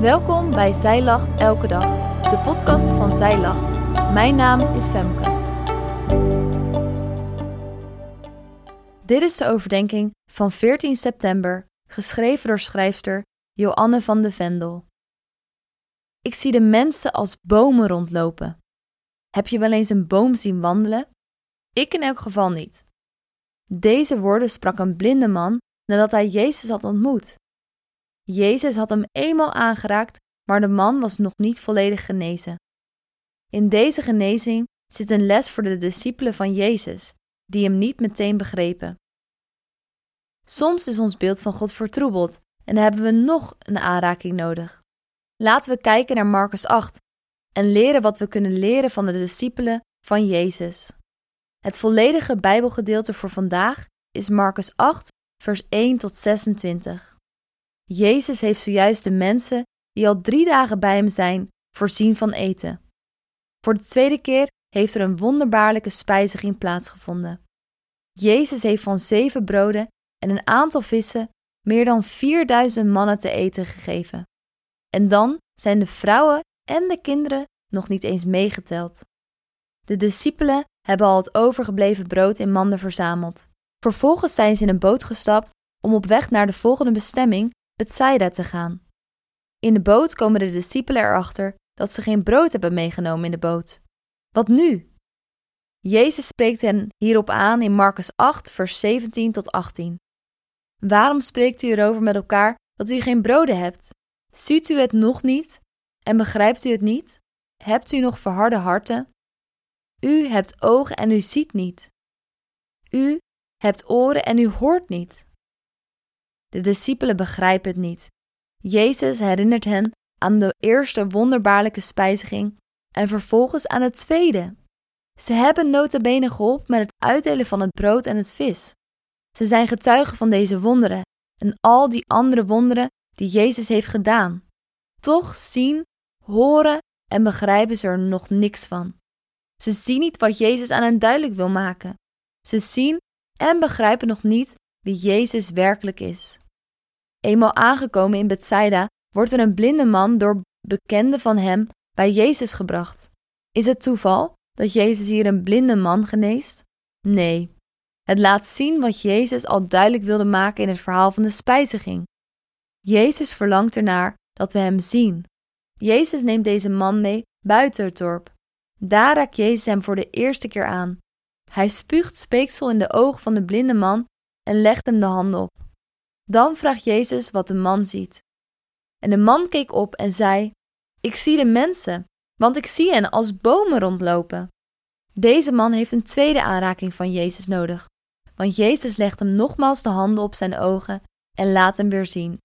Welkom bij Zij Lacht Elke Dag, de podcast van Zij Lacht. Mijn naam is Femke. Dit is de overdenking van 14 september, geschreven door schrijfster Joanne van de Vendel. Ik zie de mensen als bomen rondlopen. Heb je wel eens een boom zien wandelen? Ik in elk geval niet. Deze woorden sprak een blinde man nadat hij Jezus had ontmoet. Jezus had hem eenmaal aangeraakt, maar de man was nog niet volledig genezen. In deze genezing zit een les voor de discipelen van Jezus, die hem niet meteen begrepen. Soms is ons beeld van God vertroebeld en hebben we nog een aanraking nodig. Laten we kijken naar Marcus 8 en leren wat we kunnen leren van de discipelen van Jezus. Het volledige Bijbelgedeelte voor vandaag is Marcus 8, vers 1 tot 26. Jezus heeft zojuist de mensen die al drie dagen bij hem zijn, voorzien van eten. Voor de tweede keer heeft er een wonderbaarlijke spijziging plaatsgevonden. Jezus heeft van zeven broden en een aantal vissen meer dan 4000 mannen te eten gegeven. En dan zijn de vrouwen en de kinderen nog niet eens meegeteld. De discipelen hebben al het overgebleven brood in manden verzameld. Vervolgens zijn ze in een boot gestapt om op weg naar de volgende bestemming, Bethsaida, te gaan. In de boot komen de discipelen erachter dat ze geen brood hebben meegenomen in de boot. Wat nu? Jezus spreekt hen hierop aan in Marcus 8, vers 17 tot 18. Waarom spreekt u erover met elkaar dat u geen broden hebt? Ziet u het nog niet en begrijpt u het niet? Hebt u nog verharde harten? U hebt ogen en u ziet niet. U hebt oren en u hoort niet. De discipelen begrijpen het niet. Jezus herinnert hen aan de eerste wonderbaarlijke spijziging en vervolgens aan het tweede. Ze hebben nota bene geholpen met het uitdelen van het brood en het vis. Ze zijn getuigen van deze wonderen en al die andere wonderen die Jezus heeft gedaan. Toch zien, horen en begrijpen ze er nog niks van. Ze zien niet wat Jezus aan hen duidelijk wil maken. Ze zien en begrijpen nog niet wie Jezus werkelijk is. Eenmaal aangekomen in Bethsaida wordt er een blinde man door bekenden van hem bij Jezus gebracht. Is het toeval dat Jezus hier een blinde man geneest? Nee. Het laat zien wat Jezus al duidelijk wilde maken in het verhaal van de spijziging. Jezus verlangt ernaar dat we hem zien. Jezus neemt deze man mee buiten het dorp. Daar raakt Jezus hem voor de eerste keer aan. Hij spuugt speeksel in de ogen van de blinde man en legt hem de handen op. Dan vraagt Jezus wat de man ziet. En de man keek op en zei: Ik zie de mensen, want ik zie hen als bomen rondlopen. Deze man heeft een tweede aanraking van Jezus nodig, want Jezus legt hem nogmaals de handen op zijn ogen en laat hem weer zien.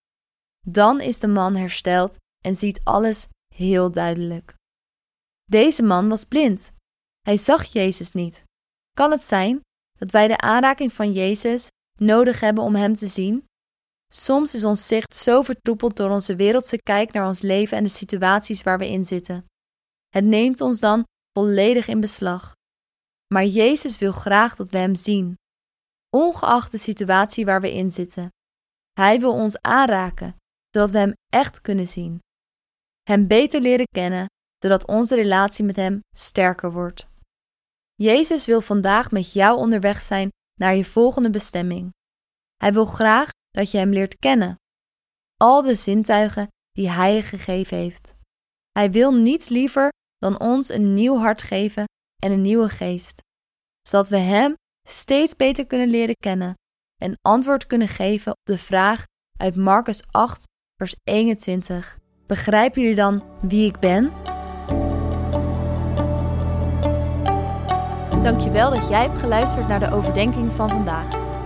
Dan is de man hersteld en ziet alles heel duidelijk. Deze man was blind. Hij zag Jezus niet. Kan het zijn dat wij de aanraking van Jezus nodig hebben om Hem te zien? Soms is ons zicht zo vertroepeld door onze wereldse kijk naar ons leven en de situaties waar we in zitten. Het neemt ons dan volledig in beslag. Maar Jezus wil graag dat we Hem zien, ongeacht de situatie waar we in zitten. Hij wil ons aanraken, zodat we Hem echt kunnen zien. Hem beter leren kennen, zodat onze relatie met Hem sterker wordt. Jezus wil vandaag met jou onderweg zijn naar je volgende bestemming. Hij wil graag dat je Hem leert kennen. Al de zintuigen die Hij gegeven heeft. Hij wil niets liever dan ons een nieuw hart geven en een nieuwe geest, zodat we Hem steeds beter kunnen leren kennen en antwoord kunnen geven op de vraag uit Marcus 8, vers 21. Begrijpen jullie dan wie ik ben? Dankjewel dat jij hebt geluisterd naar de overdenking van vandaag.